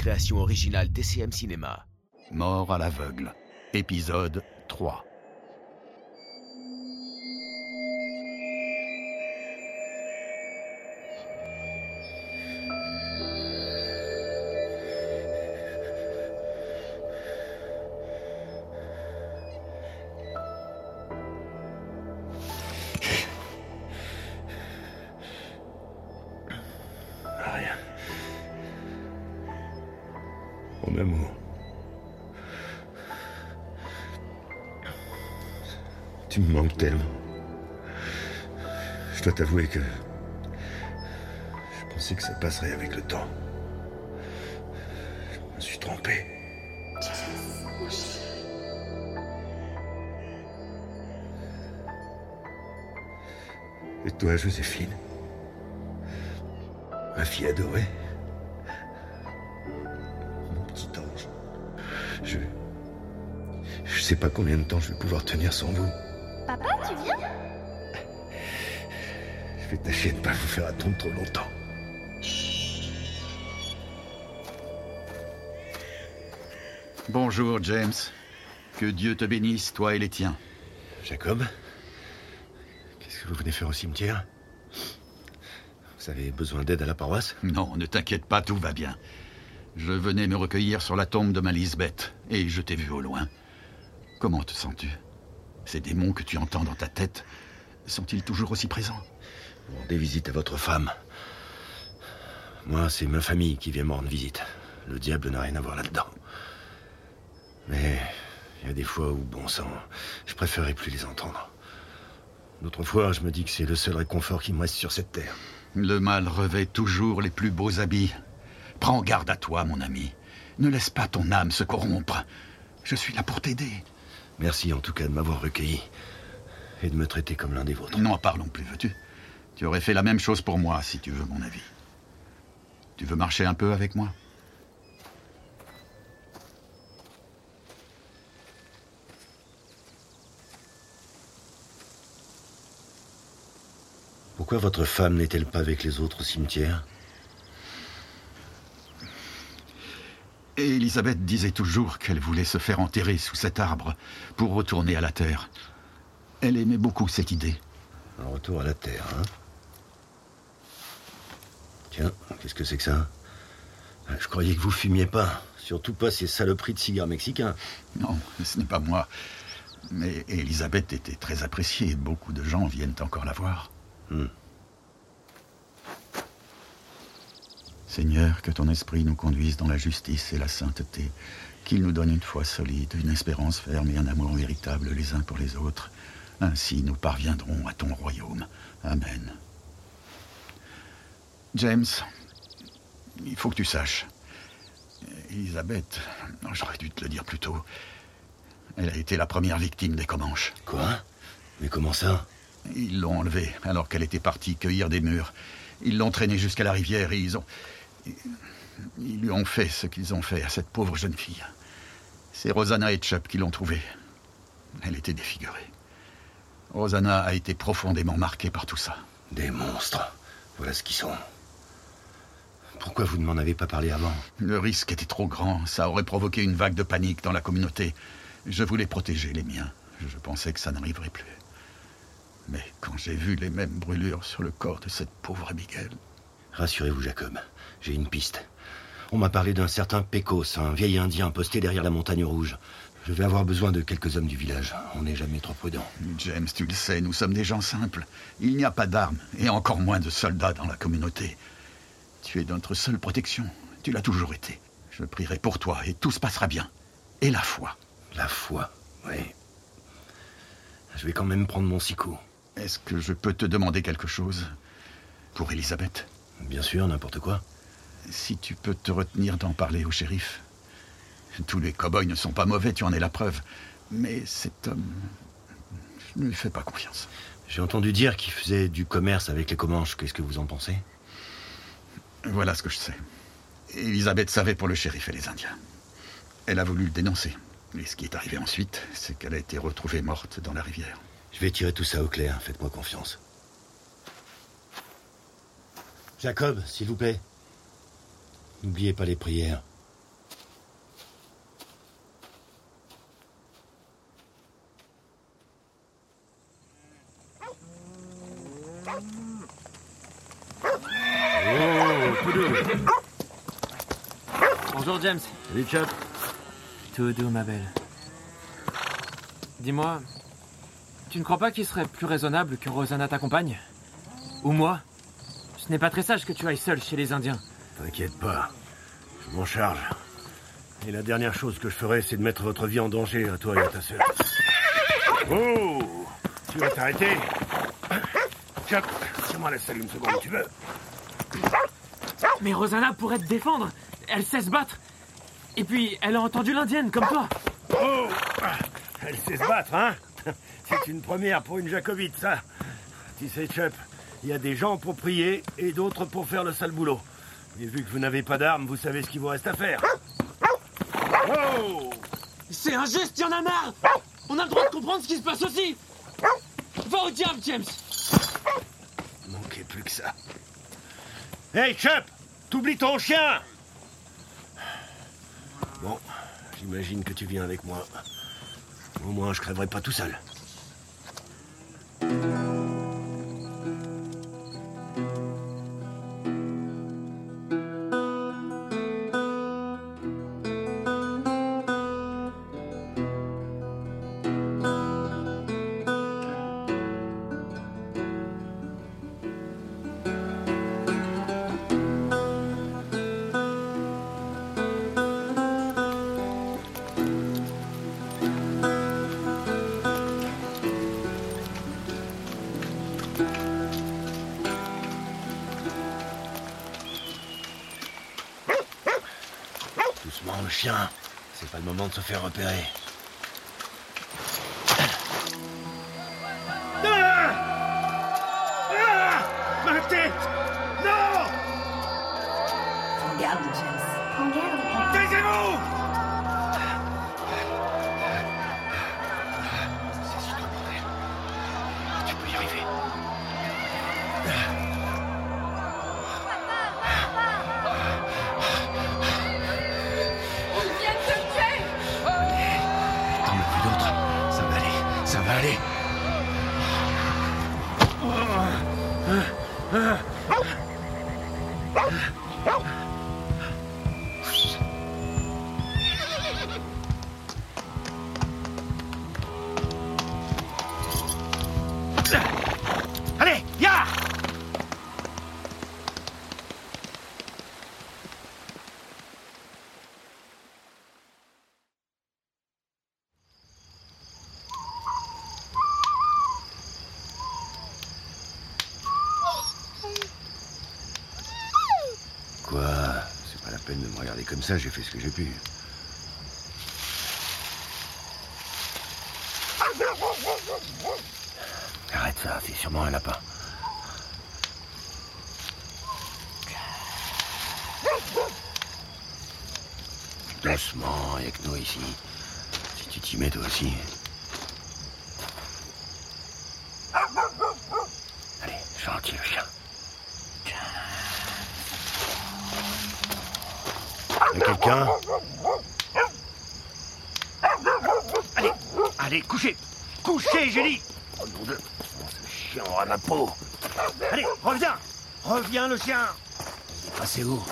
création originale TCM Cinéma. Mort à l'aveugle. Épisode 3. Tu me manques tellement. Je dois t'avouer que je pensais que ça passerait avec le temps. Je me suis trompé. Et toi, Joséphine? Ma fille adorée Mon petit ange. Je. Je sais pas combien de temps je vais pouvoir tenir sans vous. Vais tâcher de ne pas vous faire attendre trop longtemps. Bonjour, James. Que Dieu te bénisse, toi et les tiens. Jacob Qu'est-ce que vous venez faire au cimetière? Vous avez besoin d'aide à la paroisse? Non, ne t'inquiète pas, tout va bien. Je venais me recueillir sur la tombe de ma Lisbeth, et je t'ai vu au loin. Comment te sens-tu? Ces démons que tu entends dans ta tête sont-ils toujours aussi présents? Rendez visite à votre femme. Moi, c'est ma famille qui vient me rendre visite. Le diable n'a rien à voir là-dedans. Mais il y a des fois où, bon sang, je préférerais plus les entendre. D'autres fois, je me dis que c'est le seul réconfort qui me reste sur cette terre. Le mal revêt toujours les plus beaux habits. Prends garde à toi, mon ami. Ne laisse pas ton âme se corrompre. Je suis là pour t'aider. Merci en tout cas de m'avoir recueilli et de me traiter comme l'un des vôtres. N'en parlons plus, veux-tu? Tu aurais fait la même chose pour moi, si tu veux mon avis. Tu veux marcher un peu avec moi? Pourquoi votre femme n'est-elle pas avec les autres au cimetière Et Elisabeth disait toujours qu'elle voulait se faire enterrer sous cet arbre pour retourner à la terre. Elle aimait beaucoup cette idée. Un retour à la terre, hein? Tiens, qu'est-ce que c'est que ça Ah, Je croyais que vous fumiez pas. Surtout pas ces saloperies de cigares mexicains. Non, ce n'est pas moi. Mais Elisabeth était très appréciée. Beaucoup de gens viennent encore la voir. Hmm. Seigneur, que ton esprit nous conduise dans la justice et la sainteté, qu'il nous donne une foi solide, une espérance ferme et un amour véritable les uns pour les autres. Ainsi nous parviendrons à ton royaume. Amen. James, il faut que tu saches. Elisabeth, j'aurais dû te le dire plus tôt. Elle a été la première victime des Comanches. Quoi? Mais comment ça? Ils l'ont enlevée alors qu'elle était partie cueillir des mûres. Ils l'ont traînée jusqu'à la rivière et ils ont. Ils lui ont fait ce qu'ils ont fait à cette pauvre jeune fille. C'est Rosanna et Chup qui l'ont trouvée. Elle était défigurée. Rosanna a été profondément marquée par tout ça. Des monstres. Voilà ce qu'ils sont. Pourquoi vous ne m'en avez pas parlé avant Le risque était trop grand. Ça aurait provoqué une vague de panique dans la communauté. Je voulais protéger les miens. Je pensais que ça n'arriverait plus. Mais quand j'ai vu les mêmes brûlures sur le corps de cette pauvre Abigail, Rassurez-vous, Jacob. J'ai une piste. On m'a parlé d'un certain Pecos, un vieil indien posté derrière la montagne rouge. Je vais avoir besoin de quelques hommes du village. On n'est jamais trop prudent. James, tu le sais, nous sommes des gens simples. Il n'y a pas d'armes, et encore moins de soldats dans la communauté. Tu es notre seule protection. Tu l'as toujours été. Je prierai pour toi, et tout se passera bien. Et la foi. La foi, oui. Je vais quand même prendre mon sicot. Est-ce que je peux te demander quelque chose Pour Elisabeth? Bien sûr, n'importe quoi. Si tu peux te retenir d'en parler au shérif. Tous les cow-boys ne sont pas mauvais, tu en es la preuve. Mais cet homme. Je ne lui fais pas confiance. J'ai entendu dire qu'il faisait du commerce avec les Comanches. Qu'est-ce que vous en pensez? Voilà ce que je sais. Elisabeth savait pour le shérif et les Indiens. Elle a voulu le dénoncer. Et ce qui est arrivé ensuite, c'est qu'elle a été retrouvée morte dans la rivière. Je vais tirer tout ça au clair. Faites-moi confiance. Jacob, s'il vous plaît. N'oubliez pas les prières. tout doux. Bonjour James. Salut, Chop. Tout doux, ma belle. Dis-moi, tu ne crois pas qu'il serait plus raisonnable que Rosanna t'accompagne? Ou moi? Ce n'est pas très sage que tu ailles seul chez les Indiens. T'inquiète pas. Je m'en charge. Et la dernière chose que je ferai, c'est de mettre votre vie en danger à toi et à ta sœur. Oh Tu vas t'arrêter? Chop, tiens-moi la salle une seconde, tu veux? Mais Rosanna pourrait te défendre. Elle sait se battre. Et puis, elle a entendu l'indienne, comme toi. Oh Elle sait se battre, hein C'est une première pour une jacobite, ça. Tu sais, Chop, il y a des gens pour prier et d'autres pour faire le sale boulot. Et vu que vous n'avez pas d'armes, vous savez ce qu'il vous reste à faire. Oh C'est injuste, y en a marre On a le droit de comprendre ce qui se passe aussi Va au diable, James Manquait plus que ça. Hey, Chop T'oublies ton chien Bon, j'imagine que tu viens avec moi. Au moins, je crèverai pas tout seul. Doucement, le chien. C'est pas le moment de se faire repérer. Oh, oh. Comme ça, j'ai fait ce que j'ai pu. Arrête ça, c'est sûrement un lapin. Doucement, avec nous ici. Si tu t'y mets toi aussi. Allez, gentil le chien. Allez, allez, couchez. Couchez, j'ai dit Oh nom de... Oh, ce chien aura ma peau. Allez, reviens. Reviens, le chien. Il est passé où?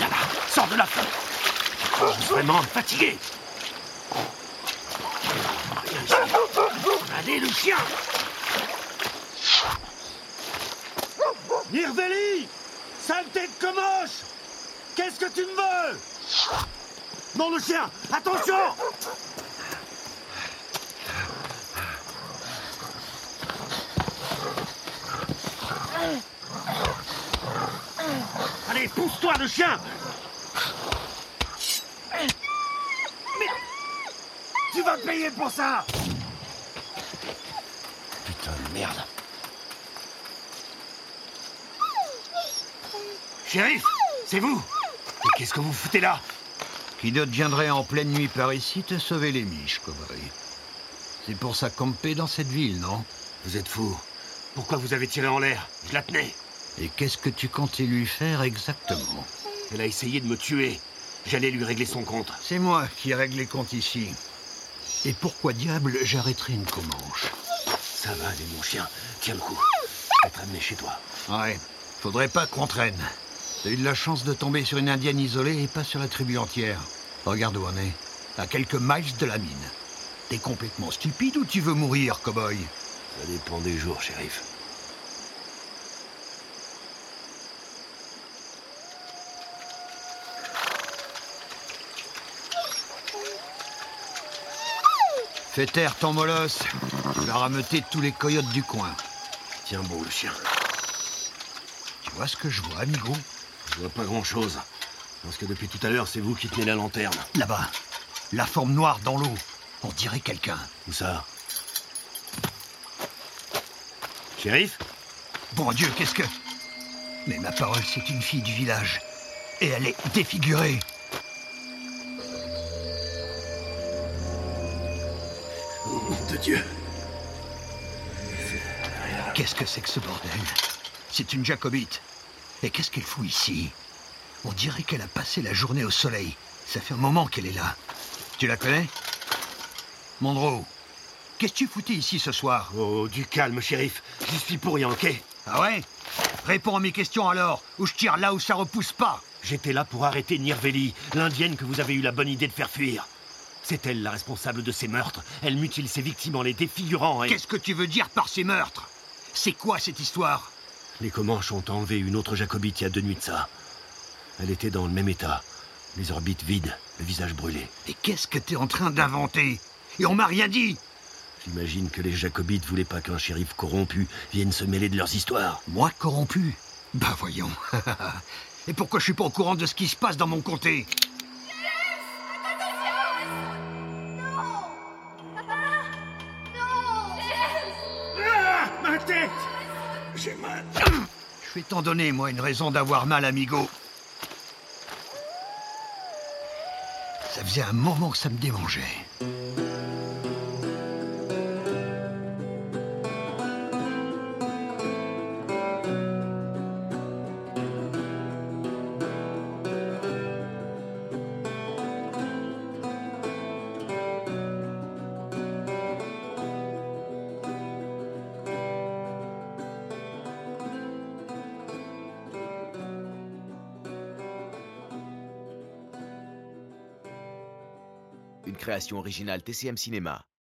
Là-bas, sors de la fenêtre Je suis vraiment fatigué Le chien. Nirveli Sale tête comoche. Qu'est-ce que tu me veux Non, le chien Attention! Allez, pousse-toi, le chien! Merde Tu vas payer pour ça! de merde Shérif C'est vous Et qu'est-ce que vous foutez là? Qui d'autre viendrait en pleine nuit par ici te sauver les miches, Cobry C'est pour ça camper dans cette ville, non? Vous êtes fou. Pourquoi vous avez tiré en l'air? Je la tenais. Et qu'est-ce que tu comptais lui faire exactement? Elle a essayé de me tuer. J'allais lui régler son compte. C'est moi qui règle les comptes ici. Et pourquoi diable j'arrêterai une Comanche? Ça va aller, mon chien. Tiens le coup. Je vais te ramener chez toi. Ouais, faudrait pas qu'on traîne. T'as eu de la chance de tomber sur une indienne isolée et pas sur la tribu entière. Regarde où on est. À quelques miles de la mine. T'es complètement stupide ou tu veux mourir, cowboy? Ça dépend des jours, shérif. Fais taire ton molosse. Tu vas rameuter tous les coyotes du coin. Tiens bon, le chien. Tu vois ce que je vois, amigo Je vois pas grand-chose. Parce que depuis tout à l'heure, c'est vous qui tenez la lanterne. Là-bas. La forme noire dans l'eau. On dirait quelqu'un. Où ça? Shérif? Bon Dieu, qu'est-ce que... Mais ma parole, c'est une fille du village. Et elle est défigurée. Dieu. Qu'est-ce que c'est que ce bordel? C'est une jacobite. Et qu'est-ce qu'elle fout ici? On dirait qu'elle a passé la journée au soleil. Ça fait un moment qu'elle est là. Tu la connais? Monroe, qu'est-ce que tu foutais ici ce soir? Oh, du calme, shérif. J'y suis pour rien, ok? Ah ouais? Réponds à mes questions alors, ou je tire là où ça repousse pas. J'étais là pour arrêter Nirveli, l'indienne que vous avez eu la bonne idée de faire fuir. C'est elle la responsable de ces meurtres. Elle mutile ses victimes en les défigurant et... Qu'est-ce que tu veux dire par ces meurtres? C'est quoi cette histoire? Les Comanches ont enlevé une autre Jacobite il y a deux nuits de ça. Elle était dans le même état. Les orbites vides, le visage brûlé. Et qu'est-ce que t'es en train d'inventer? Et on m'a rien dit J'imagine que les Jacobites voulaient pas qu'un shérif corrompu vienne se mêler de leurs histoires. Moi corrompu? Bah voyons. Et pourquoi je suis pas au courant de ce qui se passe dans mon comté? Je vais t'en donner, moi, une raison d'avoir mal, amigo. Ça faisait un moment que ça me démangeait. Création originale TCM Cinéma.